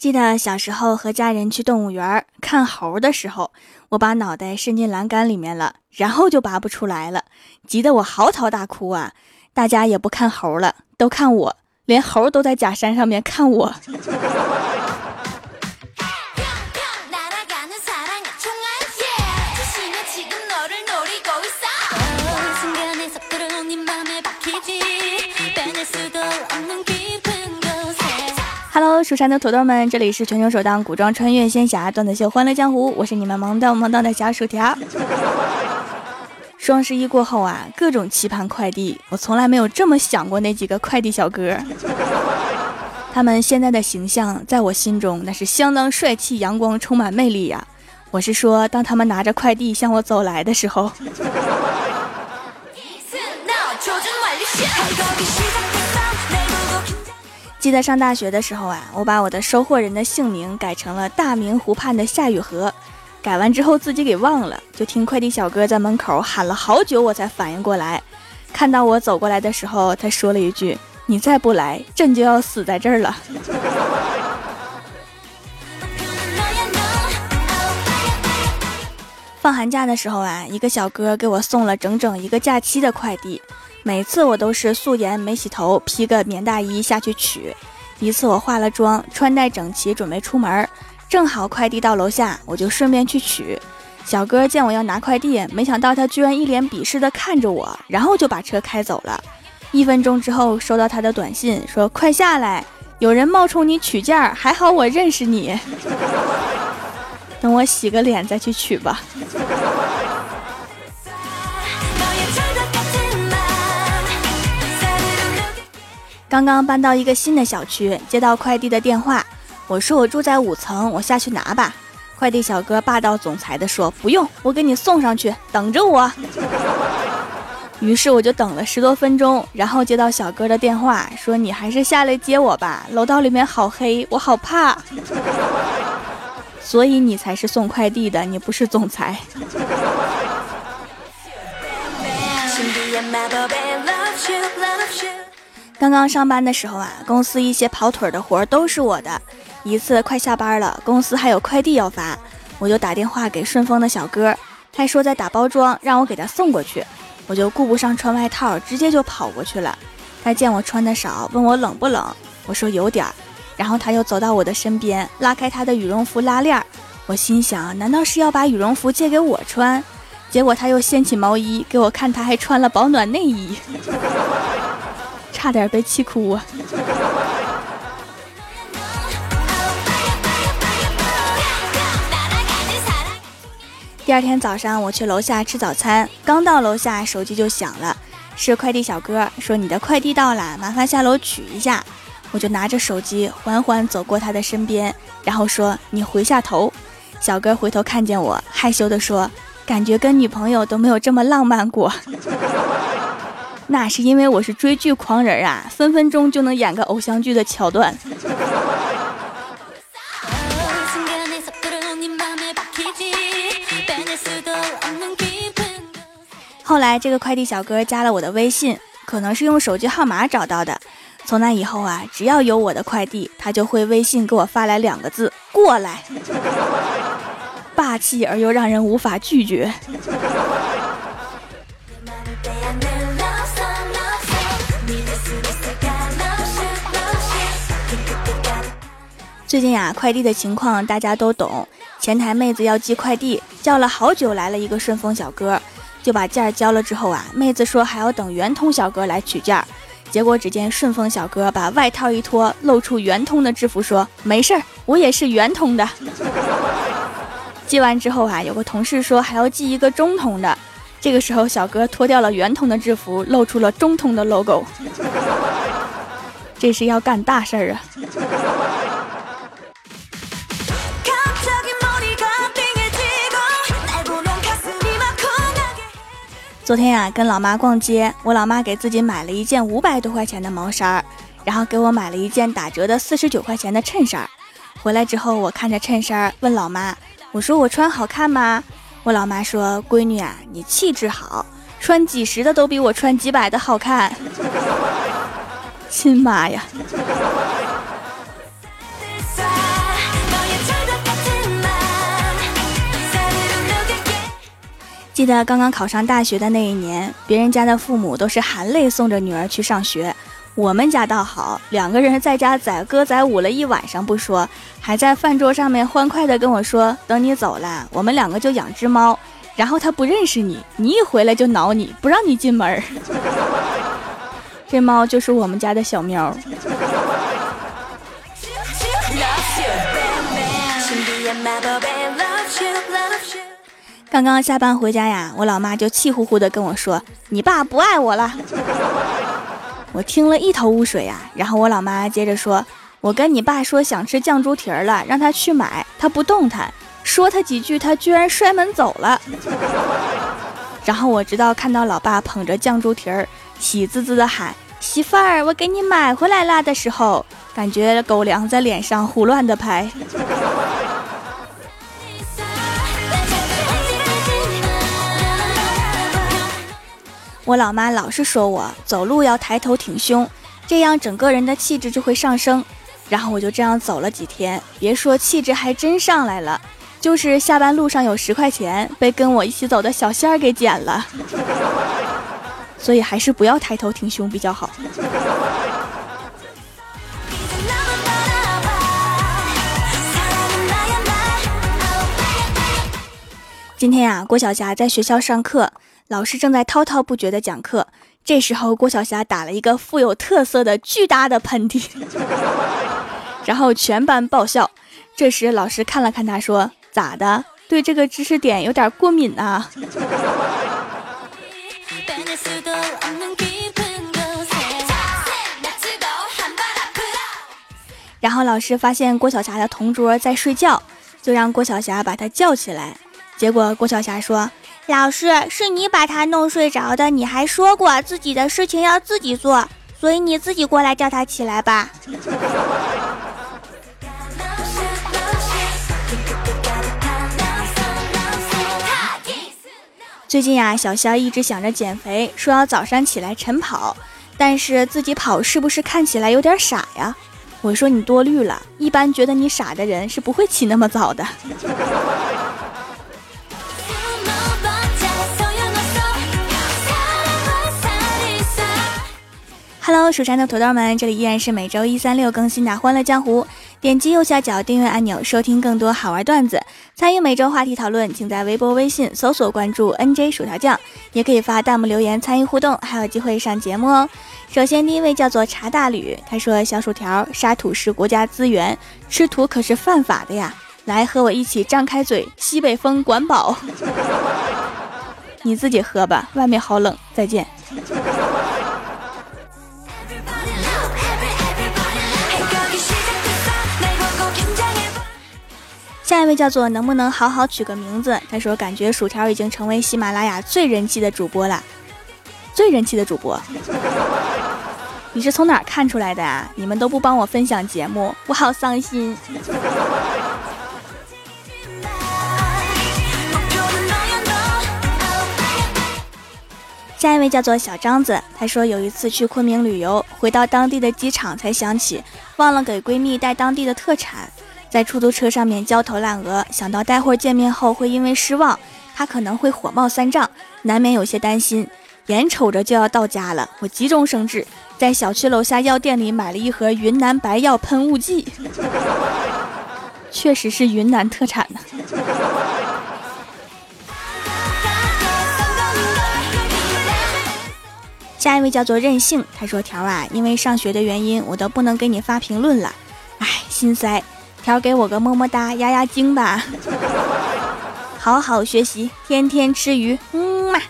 记得小时候和家人去动物园看猴的时候，我把脑袋伸进栏杆里面了，然后就拔不出来了，急得我嚎啕大哭啊！大家也不看猴了，都看我，连猴都在假山上面看我。Hello，蜀山的土豆们，这里是全球首档古装穿越仙侠段子秀《欢乐江湖》，我是你们萌逗萌逗的小薯条。双十一过后啊，各种期盼快递，我从来没有这么想过那几个快递小哥。他们现在的形象在我心中那是相当帅气、阳光、充满魅力呀。我是说，当他们拿着快递向我走来的时候。记得上大学的时候啊，我把我的收货人的姓名改成了大明湖畔的夏雨荷，改完之后自己给忘了，就听快递小哥在门口喊了好久，我才反应过来。看到我走过来的时候，他说了一句：“你再不来，朕就要死在这儿了。”放寒假的时候啊，一个小哥给我送了整整一个假期的快递。每次我都是素颜没洗头，披个棉大衣下去取。一次我化了妆，穿戴整齐，准备出门，正好快递到楼下，我就顺便去取。小哥见我要拿快递，没想到他居然一脸鄙视的看着我，然后就把车开走了。一分钟之后，收到他的短信，说：“快下来，有人冒充你取件，还好我认识你。等我洗个脸再去取吧。”刚刚搬到一个新的小区，接到快递的电话，我说我住在五层，我下去拿吧。快递小哥霸道总裁的说不用，我给你送上去，等着我。于是我就等了十多分钟，然后接到小哥的电话，说你还是下来接我吧，楼道里面好黑，我好怕。所以你才是送快递的，你不是总裁。刚刚上班的时候啊，公司一些跑腿的活都是我的。一次快下班了，公司还有快递要发，我就打电话给顺丰的小哥，他说在打包装，让我给他送过去。我就顾不上穿外套，直接就跑过去了。他见我穿的少，问我冷不冷，我说有点儿。然后他又走到我的身边，拉开他的羽绒服拉链儿。我心想，难道是要把羽绒服借给我穿？结果他又掀起毛衣给我看，他还穿了保暖内衣。差点被气哭啊！第二天早上，我去楼下吃早餐，刚到楼下，手机就响了，是快递小哥说：“你的快递到了，麻烦下楼取一下。”我就拿着手机缓缓走过他的身边，然后说：“你回下头。”小哥回头看见我，害羞地说：“感觉跟女朋友都没有这么浪漫过。”那是因为我是追剧狂人啊，分分钟就能演个偶像剧的桥段。后来这个快递小哥加了我的微信，可能是用手机号码找到的。从那以后啊，只要有我的快递，他就会微信给我发来两个字：过来。霸气而又让人无法拒绝。最近呀，快递的情况大家都懂。前台妹子要寄快递，叫了好久，来了一个顺丰小哥，就把件儿交了之后啊，妹子说还要等圆通小哥来取件儿。结果只见顺丰小哥把外套一脱，露出圆通的制服，说：“没事儿，我也是圆通的。”寄完之后啊，有个同事说还要寄一个中通的。这个时候，小哥脱掉了圆通的制服，露出了中通的 logo。这是要干大事儿啊！昨天呀，跟老妈逛街，我老妈给自己买了一件五百多块钱的毛衫，然后给我买了一件打折的四十九块钱的衬衫。回来之后，我看着衬衫，问老妈：“我说我穿好看吗？”我老妈说：“闺女啊，你气质好，穿几十的都比我穿几百的好看。”亲妈呀！记得刚刚考上大学的那一年，别人家的父母都是含泪送着女儿去上学，我们家倒好，两个人在家载歌载舞了一晚上不说，还在饭桌上面欢快的跟我说：“等你走了，我们两个就养只猫，然后他不认识你，你一回来就挠你，不让你进门。这猫就是我们家的小喵。”刚刚下班回家呀，我老妈就气呼呼的跟我说：“你爸不爱我了。”我听了一头雾水呀。然后我老妈接着说：“我跟你爸说想吃酱猪蹄儿了，让他去买，他不动弹。说他几句，他居然摔门走了。”然后我直到看到老爸捧着酱猪蹄儿，喜滋滋的喊：“媳妇儿，我给你买回来啦！”的时候，感觉狗粮在脸上胡乱的拍。我老妈老是说我走路要抬头挺胸，这样整个人的气质就会上升。然后我就这样走了几天，别说气质还真上来了，就是下班路上有十块钱被跟我一起走的小仙儿给捡了。所以还是不要抬头挺胸比较好。今天呀，郭晓霞在学校上课。老师正在滔滔不绝地讲课，这时候郭晓霞打了一个富有特色的巨大的喷嚏，然后全班爆笑。这时老师看了看他，说：“咋的？对这个知识点有点过敏啊？” 然后老师发现郭晓霞的同桌在睡觉，就让郭晓霞把他叫起来。结果郭晓霞说。老师，是你把他弄睡着的，你还说过自己的事情要自己做，所以你自己过来叫他起来吧。最近呀，小仙一直想着减肥，说要早上起来晨跑，但是自己跑是不是看起来有点傻呀？我说你多虑了，一般觉得你傻的人是不会起那么早的。Hello，蜀山的土豆们，这里依然是每周一、三、六更新的《欢乐江湖》。点击右下角订阅按钮，收听更多好玩段子，参与每周话题讨论，请在微博、微信搜索关注 NJ 薯条酱，也可以发弹幕留言参与互动，还有机会上节目哦。首先，第一位叫做茶大吕，他说：“小薯条，沙土是国家资源，吃土可是犯法的呀！来和我一起张开嘴，西北风管饱。你自己喝吧，外面好冷。再见。”下一位叫做能不能好好取个名字？他说感觉薯条已经成为喜马拉雅最人气的主播了，最人气的主播，你是从哪看出来的啊？你们都不帮我分享节目，我好伤心。下一位叫做小张子，他说有一次去昆明旅游，回到当地的机场才想起忘了给闺蜜带当地的特产。在出租车上面焦头烂额，想到待会儿见面后会因为失望，他可能会火冒三丈，难免有些担心。眼瞅着就要到家了，我急中生智，在小区楼下药店里买了一盒云南白药喷雾剂，确实是云南特产呢。下一位叫做任性，他说：“条啊，因为上学的原因，我都不能给你发评论了，哎，心塞。”条给我个么么哒，压压惊吧。好好学习，天天吃鱼。嗯嘛。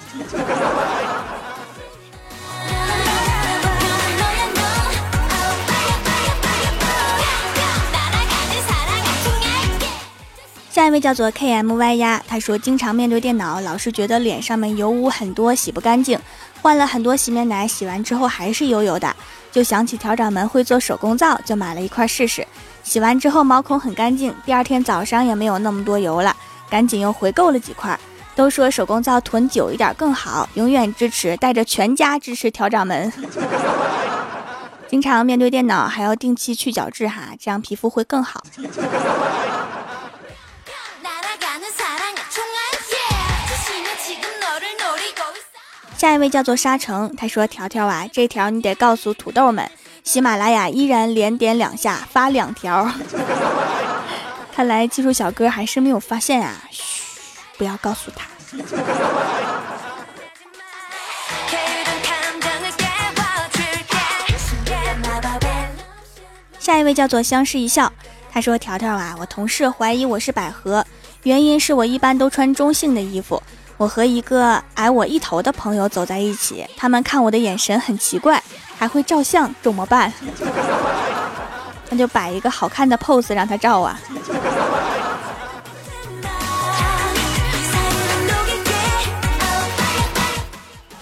下一位叫做 K M Y 呀，他说经常面对电脑，老是觉得脸上面油污很多，洗不干净，换了很多洗面奶，洗完之后还是油油的，就想起条掌门会做手工皂，就买了一块试试。洗完之后毛孔很干净，第二天早上也没有那么多油了，赶紧又回购了几块。都说手工皂囤久一点更好，永远支持，带着全家支持调掌门。经常面对电脑还要定期去角质哈，这样皮肤会更好。下一位叫做沙城，他说：“条条啊，这条你得告诉土豆们，喜马拉雅依然连点两下发两条。看来技术小哥还是没有发现啊，嘘，不要告诉他。”下一位叫做相视一笑，他说：“条条啊，我同事怀疑我是百合，原因是我一般都穿中性的衣服。”我和一个矮我一头的朋友走在一起，他们看我的眼神很奇怪，还会照相，怎么办？那就摆一个好看的 pose 让他照啊。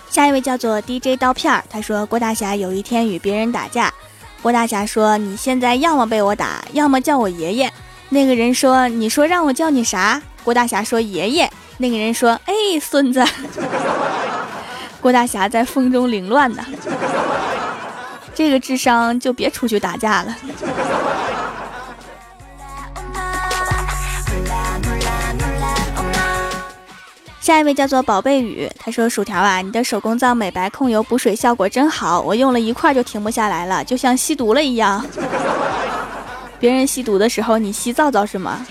下一位叫做 DJ 刀片儿，他说郭大侠有一天与别人打架，郭大侠说你现在要么被我打，要么叫我爷爷。那个人说你说让我叫你啥？郭大侠说爷爷。那个人说：“哎，孙子，郭大侠在风中凌乱呢，这个智商就别出去打架了。”下一位叫做宝贝雨，他说：“薯条啊，你的手工皂美白控油补水效果真好，我用了一块就停不下来了，就像吸毒了一样。别人吸毒的时候，你吸皂皂是吗？”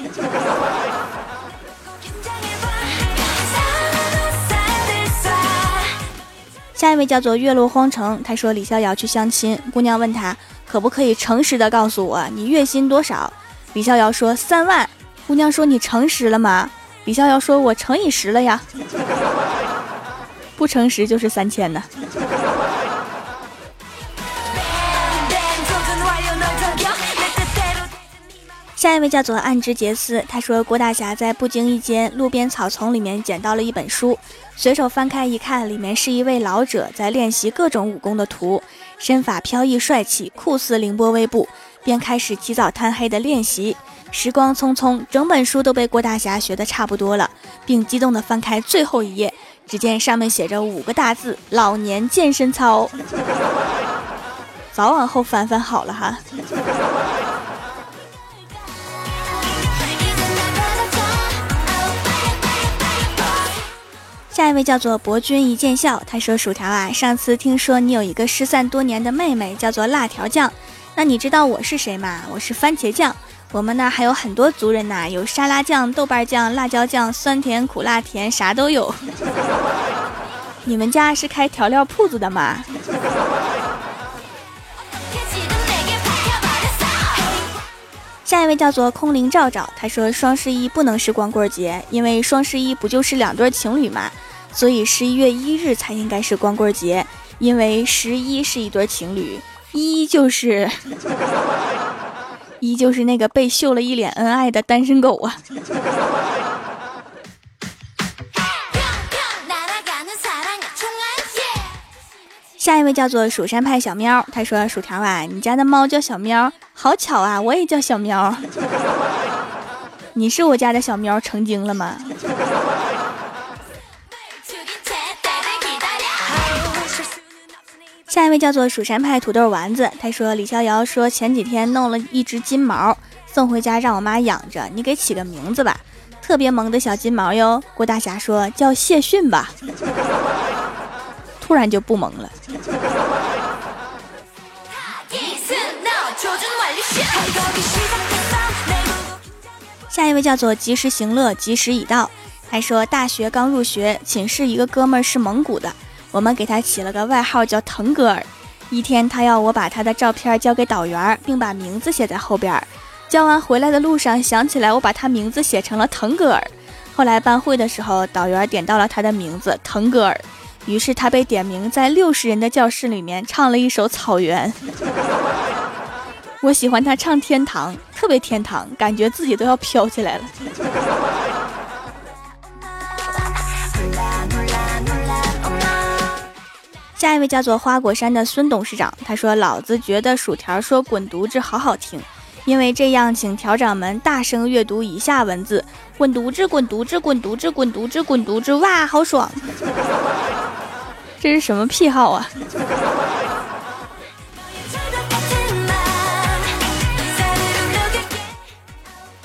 下一位叫做月落荒城，他说李逍遥去相亲，姑娘问他可不可以诚实的告诉我你月薪多少？李逍遥说三万。姑娘说你诚实了吗？李逍遥说我乘以十了呀，不诚实就是三千呢。下一位叫做暗之杰斯，他说郭大侠在不经意间路边草丛里面捡到了一本书，随手翻开一看，里面是一位老者在练习各种武功的图，身法飘逸帅气，酷似凌波微步，便开始起早贪黑的练习。时光匆匆，整本书都被郭大侠学得差不多了，并激动地翻开最后一页，只见上面写着五个大字：老年健身操。早往后翻翻好了哈。下一位叫做博君一见笑，他说：“薯条啊，上次听说你有一个失散多年的妹妹，叫做辣条酱。那你知道我是谁吗？我是番茄酱。我们那还有很多族人呐，有沙拉酱、豆瓣酱、辣椒酱，酸甜苦辣甜啥都有。你们家是开调料铺子的吗？”下一位叫做空灵照照，他说：“双十一不能是光棍节，因为双十一不就是两对情侣吗？”所以十一月一日才应该是光棍节，因为十一是一对情侣，一就是一就是那个被秀了一脸恩爱的单身狗啊。下一位叫做蜀山派小喵，他说：“薯条啊，你家的猫叫小喵，好巧啊，我也叫小喵。你是我家的小喵成精了吗？”下一位叫做蜀山派土豆丸子，他说李逍遥说前几天弄了一只金毛送回家让我妈养着，你给起个名字吧，特别萌的小金毛哟。郭大侠说叫谢逊吧，突然就不萌了。下一位叫做及时行乐，及时已到，还说大学刚入学，寝室一个哥们儿是蒙古的。我们给他起了个外号叫腾格尔。一天，他要我把他的照片交给导员，并把名字写在后边。交完回来的路上，想起来我把他名字写成了腾格尔。后来班会的时候，导员点到了他的名字腾格尔，于是他被点名在六十人的教室里面唱了一首《草原》。我喜欢他唱《天堂》，特别天堂，感觉自己都要飘起来了。下一位叫做花果山的孙董事长，他说：“老子觉得薯条说滚犊子好好听，因为这样，请条掌门大声阅读以下文字：滚犊子，滚犊子，滚犊子，滚犊子，滚犊子，哇，好爽！这是什么癖好啊？”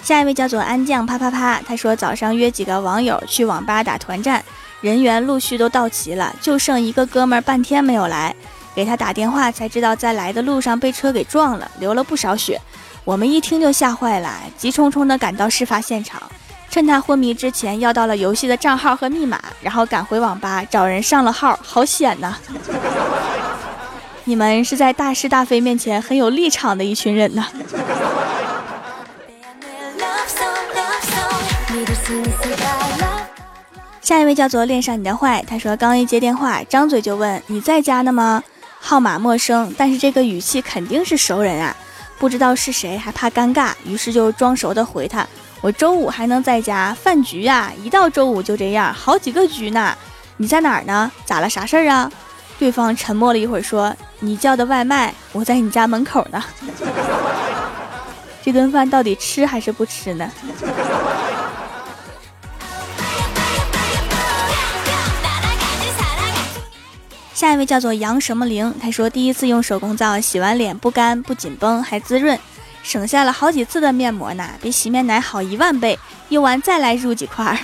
下一位叫做安酱啪啪啪，他说早上约几个网友去网吧打团战。人员陆续都到齐了，就剩一个哥们儿半天没有来。给他打电话才知道，在来的路上被车给撞了，流了不少血。我们一听就吓坏了，急匆匆地赶到事发现场，趁他昏迷之前要到了游戏的账号和密码，然后赶回网吧找人上了号，好险呐！你们是在大是大非面前很有立场的一群人呐。下一位叫做恋上你的坏，他说刚一接电话，张嘴就问你在家呢吗？号码陌生，但是这个语气肯定是熟人啊，不知道是谁，还怕尴尬，于是就装熟的回他：我周五还能在家饭局呀，一到周五就这样，好几个局呢。你在哪儿呢？咋了？啥事儿啊？对方沉默了一会儿，说：你叫的外卖，我在你家门口呢。这顿饭到底吃还是不吃呢？下一位叫做杨什么灵，他说第一次用手工皂洗完脸不干不紧绷还滋润，省下了好几次的面膜呢，比洗面奶好一万倍。用完再来入几块。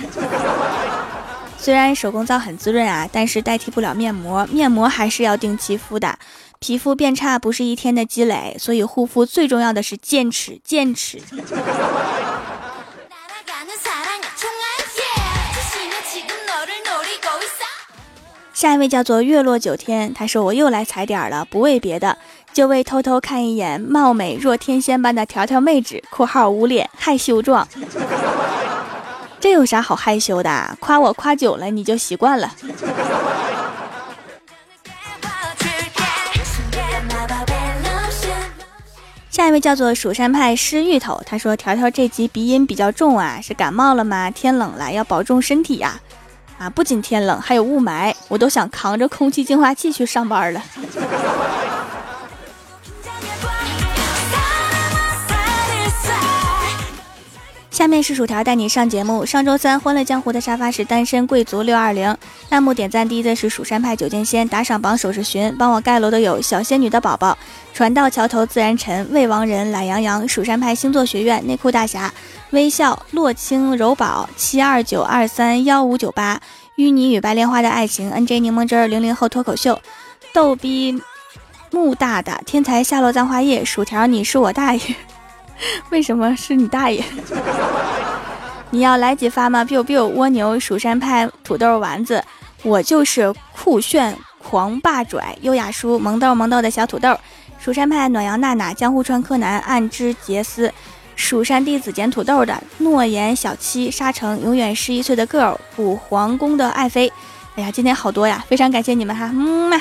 虽然手工皂很滋润啊，但是代替不了面膜，面膜还是要定期敷的。皮肤变差不是一天的积累，所以护肤最重要的是坚持，坚持。下一位叫做月落九天，他说我又来踩点儿了，不为别的，就为偷偷看一眼貌美若天仙般的条条妹纸（括号捂脸害羞状）。这有啥好害羞的？夸我夸久了你就习惯了。下一位叫做蜀山派湿芋头，他说条条这集鼻音比较重啊，是感冒了吗？天冷了要保重身体呀。啊不仅天冷，还有雾霾，我都想扛着空气净化器去上班了。下面是薯条带你上节目。上周三《欢乐江湖》的沙发是单身贵族六二零。弹幕点赞第一的是蜀山派九剑仙，打赏榜首是寻。帮我盖楼的有小仙女的宝宝、船到桥头自然沉、魏王人、懒羊羊、蜀山派星座学院、内裤大侠、微笑、洛青、柔宝、七二九二三幺五九八、淤泥与白莲花的爱情、NJ 柠檬汁儿、零零后脱口秀、逗逼木大大、天才下落葬花叶、薯条你是我大爷。为什么是你大爷？你要来几发吗？biu biu 蜗牛蜀山派土豆丸子，我就是酷炫狂霸拽优雅叔萌豆萌豆的小土豆，蜀山派暖阳娜娜江户川柯南暗之杰斯，蜀山弟子捡土豆的诺言小七沙城永远十一岁的 girl 古皇宫的爱妃。哎呀，今天好多呀，非常感谢你们哈，嗯嘛。